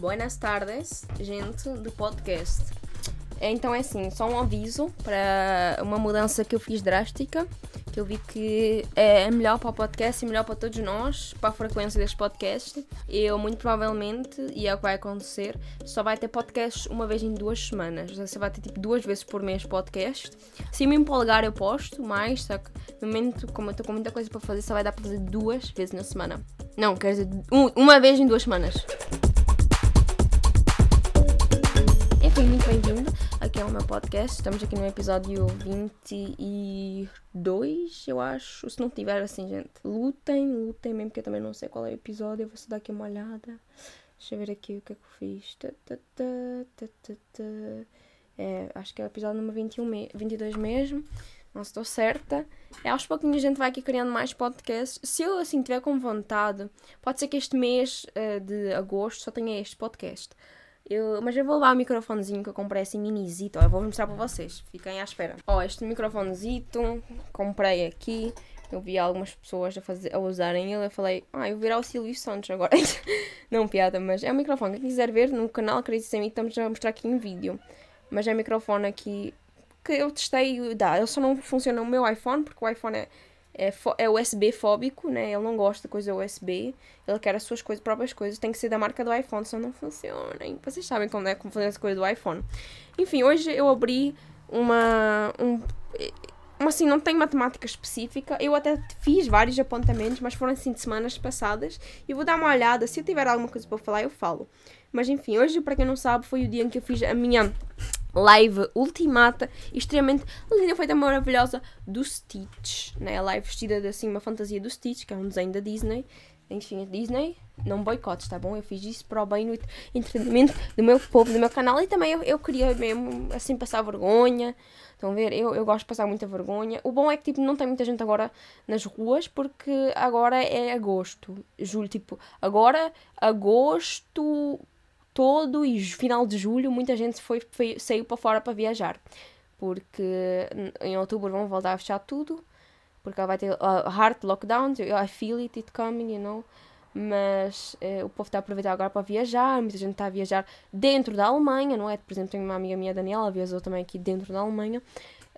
Buenas tardes, gente do podcast. Então é assim, só um aviso para uma mudança que eu fiz drástica, que eu vi que é melhor para o podcast e melhor para todos nós, para a frequência deste podcast. Eu, muito provavelmente, e é o que vai acontecer, só vai ter podcast uma vez em duas semanas. Você vai ter tipo duas vezes por mês podcast. Se me empolgar, eu posto mais, só que no momento, como eu estou com muita coisa para fazer, só vai dar para fazer duas vezes na semana. Não, quer dizer, um, uma vez em duas semanas. Aqui ao meu podcast. Estamos aqui no episódio 22, eu acho. Se não tiver assim, gente, lutem, lutem mesmo, porque eu também não sei qual é o episódio. Eu vou só dar aqui uma olhada. Deixa eu ver aqui o que é que eu fiz. É, acho que é o episódio número 21, 22 mesmo. Não estou certa. É, aos pouquinhos a gente vai aqui criando mais podcasts. Se eu assim tiver com vontade, pode ser que este mês uh, de agosto só tenha este podcast. Eu, mas eu vou levar o microfonezinho que eu comprei assim minizito. Eu vou mostrar para vocês. Fiquem à espera. Ó, este microfonezito comprei aqui. Eu vi algumas pessoas a, fazer, a usarem ele. Eu falei, ah, eu virar o Silvio Santos agora. Não piada, mas é um microfone. Quem quiser ver no canal Acredite em mim, estamos a mostrar aqui em vídeo. Mas é um microfone aqui que eu testei. Dá, ele só não funciona no meu iPhone, porque o iPhone é é, é USB fóbico, né? Ele não gosta de coisa USB. Ele quer as suas coisas, próprias coisas. Tem que ser da marca do iPhone, senão não funciona. Vocês sabem como é como fazer as coisas do iPhone. Enfim, hoje eu abri uma. Um, uma assim, não tem matemática específica. Eu até fiz vários apontamentos, mas foram assim de semanas passadas. E vou dar uma olhada. Se eu tiver alguma coisa para falar, eu falo. Mas enfim, hoje, para quem não sabe, foi o dia em que eu fiz a minha live ultimata, extremamente linda, feita maravilhosa do Stitch, né? A live vestida de assim uma fantasia do Stitch, que é um desenho da Disney. Enfim, a Disney, não boicotes, tá bom? Eu fiz isso para o bem no entretenimento do meu povo, do meu canal e também eu, eu queria mesmo assim passar vergonha. Estão a ver? Eu, eu gosto de passar muita vergonha. O bom é que tipo, não tem muita gente agora nas ruas porque agora é agosto, julho, tipo, agora agosto, todo e final de julho muita gente foi, foi saiu para fora para viajar. Porque em outubro vão voltar a fechar tudo. Porque vai ter uh, hard lockdown, I feel it, it coming, you know. Mas uh, o povo está a aproveitar agora para viajar, muita gente está a viajar dentro da Alemanha, não é? Por exemplo, tenho uma amiga minha, Daniela, viajou também aqui dentro da Alemanha.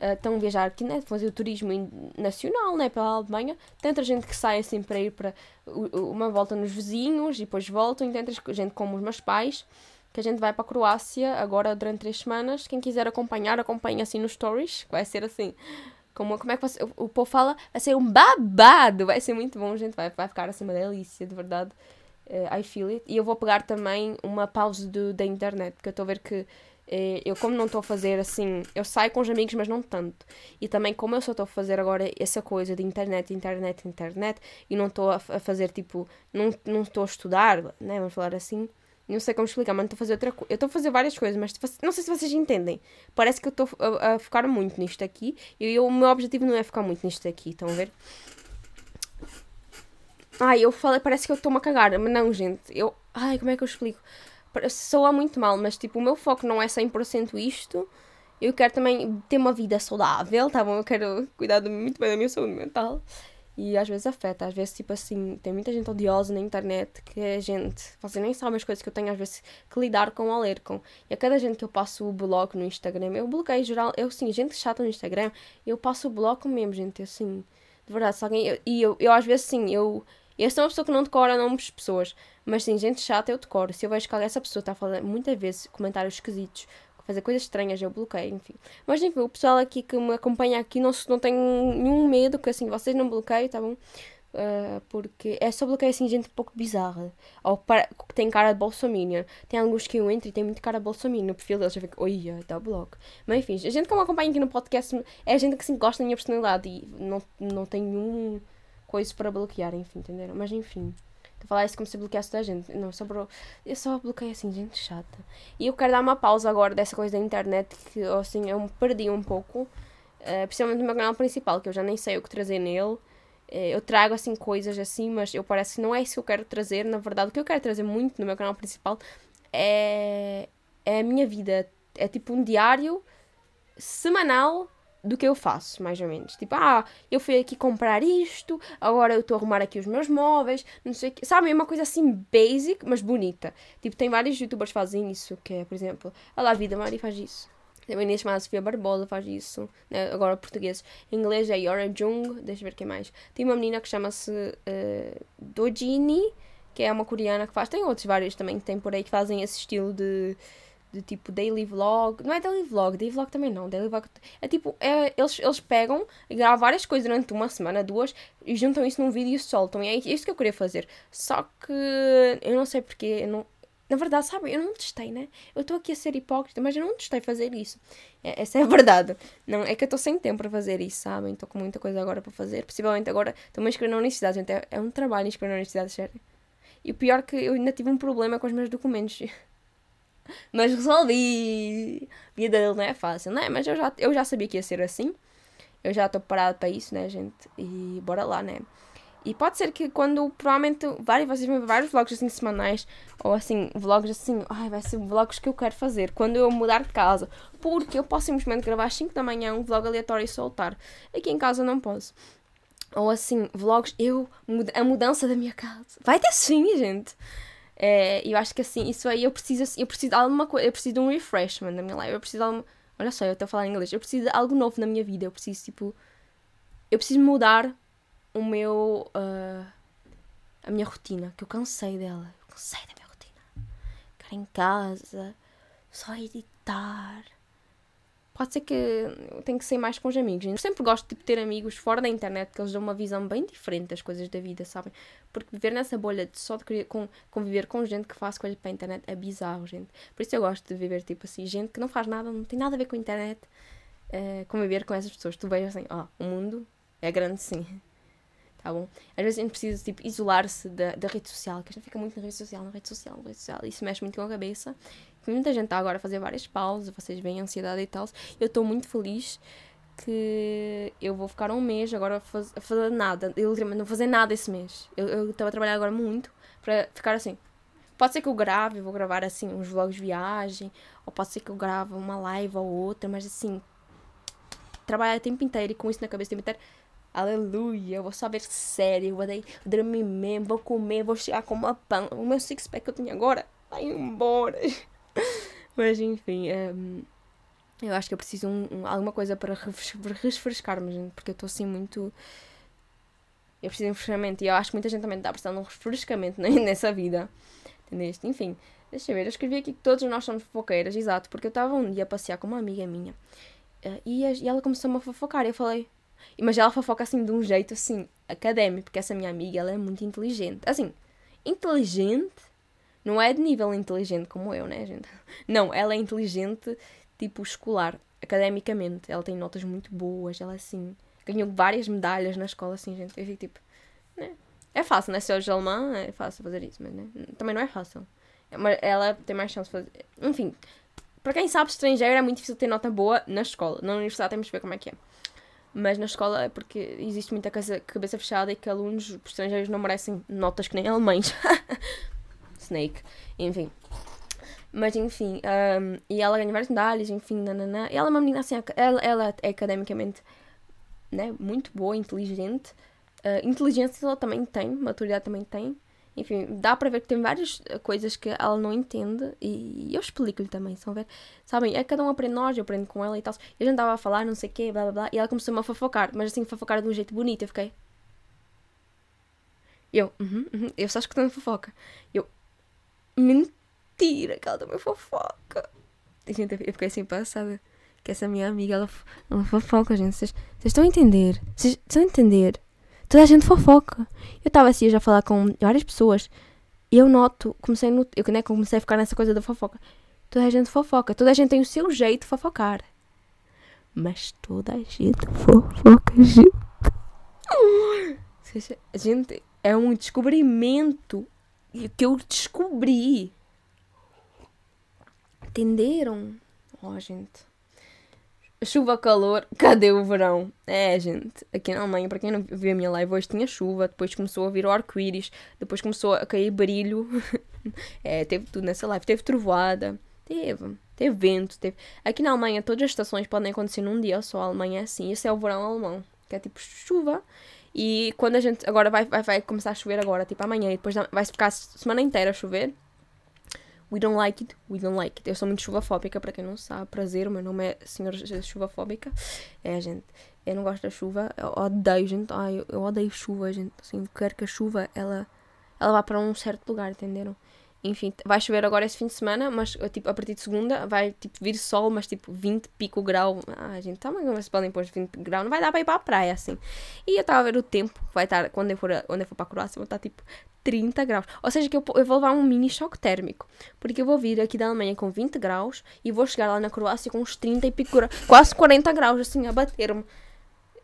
Estão a viajar aqui, né, fazer o turismo nacional, né, pela Alemanha. Outra gente que sai assim para ir para uma volta nos vizinhos e depois voltam. E outra gente como os meus pais, que a gente vai para a Croácia agora durante três semanas. Quem quiser acompanhar, acompanha assim nos stories, vai ser assim. Como, como é que você, o, o povo fala? Vai ser um babado, vai ser muito bom, gente. Vai, vai ficar assim uma delícia, de verdade. Uh, I feel it. E eu vou pegar também uma pausa do, da internet, porque eu estou a ver que eh, eu como não estou a fazer assim, eu saio com os amigos, mas não tanto. E também como eu só estou a fazer agora essa coisa de internet, internet, internet, e não estou a, fazer tipo, não, não estou a estudar, né, vamos falar assim. Não sei como explicar, mas estou a fazer outra coisa. Eu estou a fazer várias coisas, mas não sei se vocês entendem. Parece que eu estou a, a, focar muito nisto aqui. E eu, o meu objetivo não é focar muito nisto aqui, estão a ver? Ai, eu falei, parece que eu estou-me a cagar. Mas não, gente. Eu. Ai, como é que eu explico? Soa muito mal, mas tipo, o meu foco não é 100% isto. Eu quero também ter uma vida saudável, tá bom? Eu quero cuidar muito bem da minha saúde mental. E às vezes afeta, às vezes, tipo assim, tem muita gente odiosa na internet que a gente, você nem sabe as coisas que eu tenho às vezes que lidar com ou ler com. E a cada gente que eu passo o blog no Instagram, eu bloqueio geral, eu sim, gente chata no Instagram, eu passo o blog mesmo, gente, assim, de verdade, se alguém, eu, e eu, eu às vezes sim, eu, eu sou uma pessoa que não decora nomes de pessoas, mas sim, gente chata eu decoro. Se eu vejo que essa pessoa está a muitas vezes comentários esquisitos, fazer coisas estranhas, eu bloqueio, enfim. Mas enfim, o pessoal aqui que me acompanha aqui não, não tem nenhum medo, que assim, vocês não bloqueiam, tá bom? Uh, porque é só bloqueio assim gente um pouco bizarra ou para, que tem cara de bolsominion tem alguns que eu entro e tem muito cara de bolsominion no perfil deles eu fico, oi, dá bloco mas enfim, a gente que me acompanha aqui no podcast é gente que assim, gosta da minha personalidade e não, não tem nenhum coisa para bloquear, enfim, entenderam? Mas enfim a falar isso como se bloqueasse toda a gente. Não, só bro... Eu só bloqueei assim, gente chata. E eu quero dar uma pausa agora dessa coisa da internet que assim eu me perdi um pouco. Uh, principalmente no meu canal principal, que eu já nem sei o que trazer nele. Uh, eu trago assim coisas assim, mas eu parece que não é isso que eu quero trazer. Na verdade, o que eu quero trazer muito no meu canal principal é, é a minha vida. É tipo um diário semanal do que eu faço, mais ou menos. Tipo, ah, eu fui aqui comprar isto, agora eu estou a arrumar aqui os meus móveis, não sei o quê. Sabe, é uma coisa assim basic, mas bonita. Tipo, tem vários youtubers que fazem isso, que é, por exemplo, a La Vida Mari faz isso. Uma menina chamada Sofia Barbosa faz isso, né? agora português. Em inglês é Yora Jung, deixa eu ver quem mais. Tem uma menina que chama-se uh, Dojini, que é uma coreana que faz. Tem outros vários também que tem por aí que fazem esse estilo de de tipo daily vlog. Não é daily vlog, daily vlog também não. Daily vlog é tipo, é, eles, eles pegam gravam várias coisas durante uma semana, duas, e juntam isso num vídeo e soltam. E é isso que eu queria fazer. Só que eu não sei porque. Eu não, na verdade, sabe, eu não testei, né? Eu estou aqui a ser hipócrita, mas eu não testei fazer isso. É, essa é a verdade. Não, é que eu estou sem tempo para fazer isso, sabem? Estou com muita coisa agora para fazer. Possivelmente agora estou-me a inscrever na universidade, gente. É, é um trabalho inscrever na universidade, sério. E o pior é que eu ainda tive um problema com os meus documentos. Mas resolvi! A vida dele não é fácil, não é? Mas eu já, eu já sabia que ia ser assim. Eu já estou parada para isso, né, gente? E bora lá, né? E pode ser que quando, provavelmente, vários, vocês vão ver vários vlogs assim semanais, ou assim, vlogs assim, ai, vai ser vlogs que eu quero fazer quando eu mudar de casa. Porque eu posso simplesmente gravar às 5 da manhã um vlog aleatório e soltar. Aqui em casa não posso. Ou assim, vlogs, eu, a mudança da minha casa. Vai ter sim, gente. É, eu acho que assim, isso aí eu preciso, eu preciso de alguma coisa, eu preciso de um refreshment na minha life. Eu preciso de alguma, olha só, eu estou a falar em inglês. Eu preciso de algo novo na minha vida. Eu preciso, tipo, eu preciso mudar o meu, uh, a minha rotina, que eu cansei dela. Eu cansei da minha rotina. Ficar em casa, só editar pode ser que eu tenha que ser mais com os amigos. Eu sempre gosto de ter amigos fora da internet que eles dão uma visão bem diferente das coisas da vida, sabem? Porque viver nessa bolha de só de com, conviver com gente que faz coisas para a internet é bizarro, gente. Por isso eu gosto de viver tipo assim, gente que não faz nada, não tem nada a ver com a internet, uh, conviver com essas pessoas. Tu vejas assim, ó, oh, o mundo é grande sim. Tá bom? Às vezes a gente precisa tipo, isolar-se da, da rede social, que a gente fica muito na rede social, na rede social, na rede social. Isso mexe muito com a cabeça muita gente está agora a fazer várias pausas, vocês veem ansiedade e tal. Eu estou muito feliz que eu vou ficar um mês agora a, faz, a fazer nada. Eu literalmente não fazer nada esse mês. Eu estava a trabalhar agora muito para ficar assim. Pode ser que eu grave, vou gravar assim uns vlogs de viagem, ou pode ser que eu grave uma live ou outra, mas assim, trabalhar o tempo inteiro e com isso na cabeça o tempo inteiro. Aleluia, eu vou só ver série, eu vou dormir mesmo, vou comer, vou chegar com uma pão. O meu six pack que eu tenho agora vai embora. Mas enfim, um, eu acho que eu preciso um, um, alguma coisa para refrescar-me, gente, porque eu estou assim muito. Eu preciso de um refrescamento e eu acho que muita gente também está precisando de um refrescamento nessa vida. Entendeste? Enfim, deixa eu ver. Eu escrevi aqui que todos nós somos fofoqueiras, exato, porque eu estava um dia a passear com uma amiga minha uh, e, a, e ela começou-me a fofocar. E eu falei, mas ela fofoca assim de um jeito assim académico, porque essa minha amiga ela é muito inteligente. Assim, inteligente não é de nível inteligente como eu, né, gente? Não, ela é inteligente, tipo, escolar, academicamente. Ela tem notas muito boas, ela assim. Ganhou várias medalhas na escola, assim, gente. Eu fico tipo. Né? É fácil, né? Se hoje alemã, é fácil fazer isso, mas né? também não é fácil. Mas ela tem mais chance de fazer. Enfim, para quem sabe estrangeiro é muito difícil ter nota boa na escola. Na universidade temos de ver como é que é. Mas na escola é porque existe muita cabeça fechada e que alunos estrangeiros não merecem notas que nem alemães. Snake, enfim. Mas enfim, um, e ela ganha várias medalhas, enfim, nananã. Ela é uma menina assim, ela, ela é academicamente né, muito boa, inteligente. Uh, inteligência ela também tem, maturidade também tem. Enfim, dá para ver que tem várias coisas que ela não entende e eu explico-lhe também, são ver. Sabem, é cada um aprende nós, eu aprendo com ela e tal. E a gente a falar, não sei o quê, blá blá blá, e ela começou-me a fofocar, mas assim, fofocar de um jeito bonito. Eu fiquei. Eu, uhum, uhum, eu só escutando fofoca. Eu, Mentira, que ela também fofoca. Gente, eu fiquei assim passada. Que essa minha amiga, ela, ela fofoca, gente. Vocês estão a entender? Vocês estão a entender? Toda a gente fofoca. Eu estava assim, já a falar com várias pessoas. E eu noto, comecei no, eu né, comecei a ficar nessa coisa da fofoca. Toda a gente fofoca. Toda a gente tem o seu jeito de fofocar. Mas toda a gente fofoca, gente. Gente, é um descobrimento que eu descobri. Entenderam? Oh, gente. Chuva, calor, cadê o verão? É, gente, aqui na Alemanha, para quem não viu a minha live hoje, tinha chuva, depois começou a vir o arco-íris, depois começou a cair brilho. é, teve tudo nessa live. Teve trovoada, Teve. Teve vento, teve. Aqui na Alemanha todas as estações podem acontecer num dia só. A Alemanha é assim. Esse é o verão alemão, que é tipo chuva. E quando a gente. Agora vai, vai, vai começar a chover agora, tipo amanhã, e depois vai ficar a semana inteira a chover. We don't like it, we don't like it. Eu sou muito chuvafóbica, para quem não sabe. Prazer, o meu nome é Senhora Chuvafóbica. É, gente. Eu não gosto da chuva. Eu odeio, gente. Ai, eu, odeio chuva, gente. Assim, quero que a chuva, ela, ela vá para um certo lugar, entenderam? Enfim, vai chover agora esse fim de semana, mas tipo, a partir de segunda vai tipo, vir sol, mas tipo 20 pico grau. Ah, gente, tá, mas podem pôr 20 grau, não vai dar para ir para a praia assim. E eu estava a ver o tempo, vai estar, quando eu for, quando eu for para a Croácia, vai estar tipo 30 graus. Ou seja, que eu, eu vou levar um mini choque térmico. Porque eu vou vir aqui da Alemanha com 20 graus e vou chegar lá na Croácia com uns 30 e pico quase 40 graus, assim, a bater-me.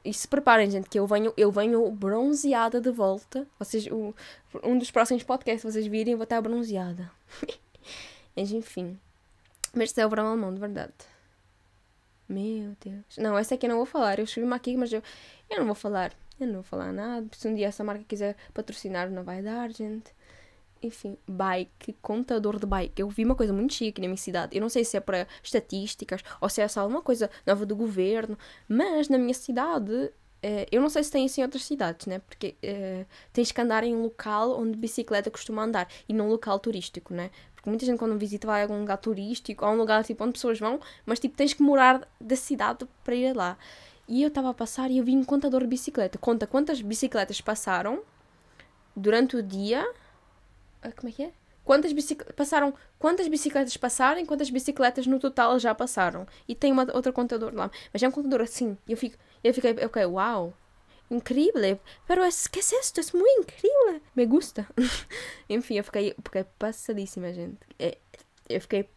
E se preparem, gente, que eu venho, eu venho bronzeada de volta. Vocês, o, um dos próximos podcasts, vocês virem, eu vou estar bronzeada. Mas enfim. Mas isso é o verão alemão, de verdade. Meu Deus. Não, essa aqui eu não vou falar. Eu escrevi-me aqui, mas eu, eu não vou falar. Eu não vou falar nada. Se um dia essa marca quiser patrocinar, não vai dar, gente enfim, bike, contador de bike. Eu vi uma coisa muito chique na minha cidade. Eu não sei se é para estatísticas ou se é só alguma coisa nova do governo, mas na minha cidade. Eh, eu não sei se tem isso em outras cidades, né? Porque eh, tens que andar em um local onde bicicleta costuma andar e num local turístico, né? Porque muita gente quando visita vai a algum lugar turístico a um lugar tipo onde pessoas vão, mas tipo tens que morar da cidade para ir lá. E eu estava a passar e eu vi um contador de bicicleta. Conta quantas bicicletas passaram durante o dia ah, como é que é? Quantas bicicletas passaram, quantas bicicletas passaram quantas bicicletas no total já passaram. E tem uma outra contador lá, mas é um contador assim. Eu fico, eu fiquei, ok, uau. Incrível, pero es, que es esto? Es muy incrível. Me gusta. Enfim, eu fiquei, fiquei passadíssima, gente. É, eu fiquei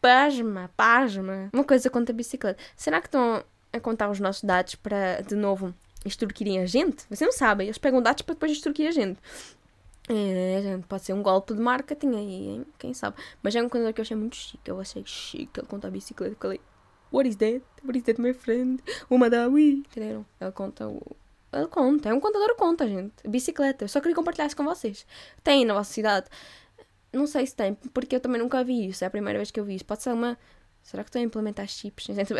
pasma, pasma. Uma coisa contra a bicicleta. Será que estão a contar os nossos dados para, de novo, extorquirem a gente? Você não sabe, eles pegam dados para depois extorquir a gente. É, gente, pode ser um golpe de marketing aí, hein? Quem sabe? Mas é um contador que eu achei muito chique. Eu achei chique ele conta a bicicleta. Eu falei, what is that? What is that, my friend? Uma da Wii. Entenderam? Ele conta o. Ele conta. É um contador conta, gente. Bicicleta. Eu só queria compartilhar isso com vocês. Tem na vossa cidade? Não sei se tem, porque eu também nunca vi isso. É a primeira vez que eu vi isso. Pode ser uma. Será que estou a implementar chips? Gente,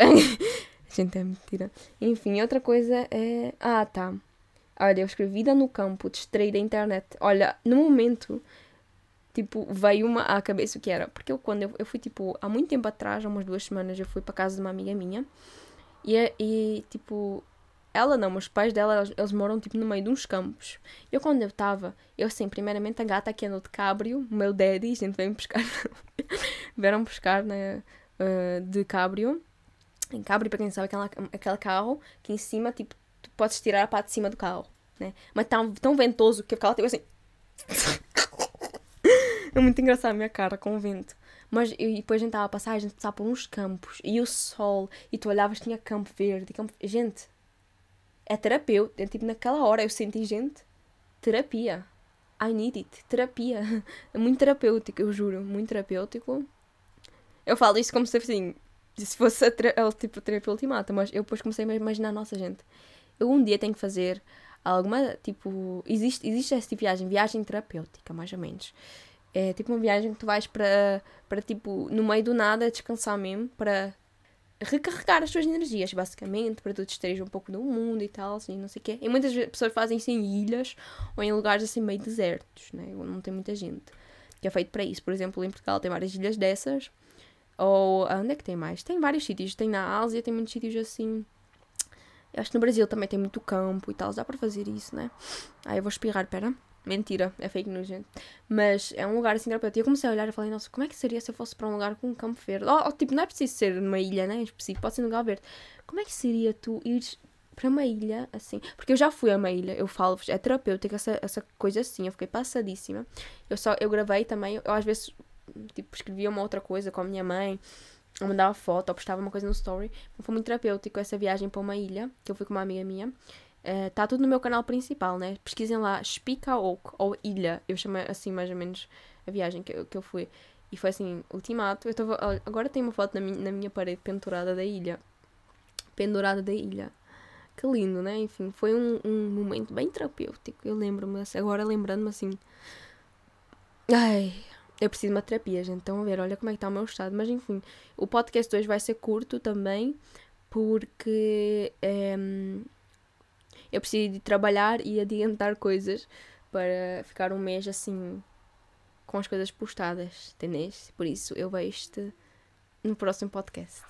gente, é mentira. Enfim, outra coisa é. Ah, tá. Olha, eu escrevi vida no campo, distraí da internet. Olha, no momento, tipo, veio uma à cabeça o que era. Porque eu, quando eu, eu fui, tipo, há muito tempo atrás, há umas duas semanas, eu fui para casa de uma amiga minha. E, e tipo, ela não, mas os pais dela, eles, eles, moram, tipo, no meio de uns campos. Eu, quando eu estava, eu, assim, primeiramente, a gata aqui andou de cabrio, o meu daddy, a gente veio pescar. Vieram pescar, né, uh, de cabrio. Em cabrio, para quem sabe, aquela, aquele carro que em cima, tipo, tu podes tirar a parte de cima do carro, né? Mas tão, tão ventoso que o carro teve assim. é muito engraçado a minha cara com o vento. Mas e depois a gente estava a passar, a gente passava por uns campos e o sol, e tu olhavas, tinha campo verde. Campo... Gente, é terapeuta. É, tipo, naquela hora eu senti, gente, terapia. I need it. Terapia. É muito terapêutico, eu juro. Muito terapêutico. Eu falo isso como se assim, se fosse a, tipo, terapia ultimata, mas eu depois comecei a imaginar, nossa gente, eu um dia tenho que fazer alguma, tipo, existe, existe esse tipo de viagem, viagem terapêutica, mais ou menos. É tipo uma viagem que tu vais para, para tipo, no meio do nada, descansar mesmo, para recarregar as tuas energias, basicamente, para tu distrair um pouco do mundo e tal, assim, não sei o quê. E muitas pessoas fazem isso em ilhas ou em lugares assim meio desertos, né? Onde não tem muita gente. Que é feito para isso. Por exemplo, em Portugal tem várias ilhas dessas. Ou onde é que tem mais? Tem vários sítios. Tem na Ásia, tem muitos sítios assim Acho que no Brasil também tem muito campo e tal, dá para fazer isso, né? Ah, eu vou espirrar, pera. Mentira, é fake news, gente. Mas é um lugar assim terapêutico. Eu comecei a olhar e falei, nossa, como é que seria se eu fosse para um lugar com um campo verde? Ou, tipo, não é preciso ser numa ilha, né? Em específico, pode ser num lugar verde. Como é que seria tu ir para uma ilha assim? Porque eu já fui a uma ilha, eu falo-vos, é terapêutica essa, essa coisa assim. Eu fiquei passadíssima. Eu só, eu gravei também, eu às vezes, tipo, escrevia uma outra coisa com a minha mãe eu mandava foto ou postava uma coisa no story. Foi muito terapêutico essa viagem para uma ilha, que eu fui com uma amiga minha. Uh, tá tudo no meu canal principal, né? Pesquisem lá Spica Oak ou Ilha. Eu chamo assim mais ou menos a viagem que eu, que eu fui. E foi assim, ultimato. Eu tava, agora tem uma foto na minha, na minha parede pendurada da ilha. Pendurada da ilha. Que lindo, né? Enfim, foi um, um momento bem terapêutico. Eu lembro-me, agora lembrando-me assim. Ai, eu preciso de uma terapia, gente. Estão a ver, olha como é que está o meu estado. Mas enfim, o podcast hoje vai ser curto também, porque ehm, eu preciso de trabalhar e adiantar coisas para ficar um mês assim com as coisas postadas, entendeste? Por isso eu vejo-te no próximo podcast.